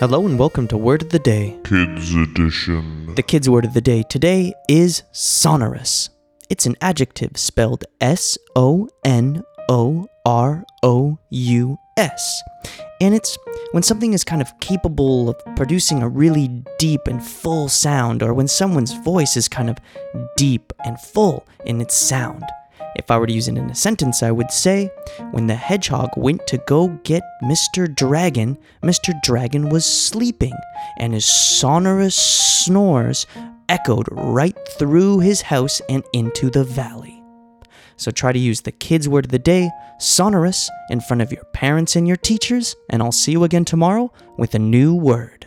Hello and welcome to Word of the Day. Kids Edition. The kids' word of the day today is sonorous. It's an adjective spelled S O N O R O U S. And it's when something is kind of capable of producing a really deep and full sound, or when someone's voice is kind of deep and full in its sound. If I were to use it in a sentence, I would say, When the hedgehog went to go get Mr. Dragon, Mr. Dragon was sleeping, and his sonorous snores echoed right through his house and into the valley. So try to use the kids' word of the day, sonorous, in front of your parents and your teachers, and I'll see you again tomorrow with a new word.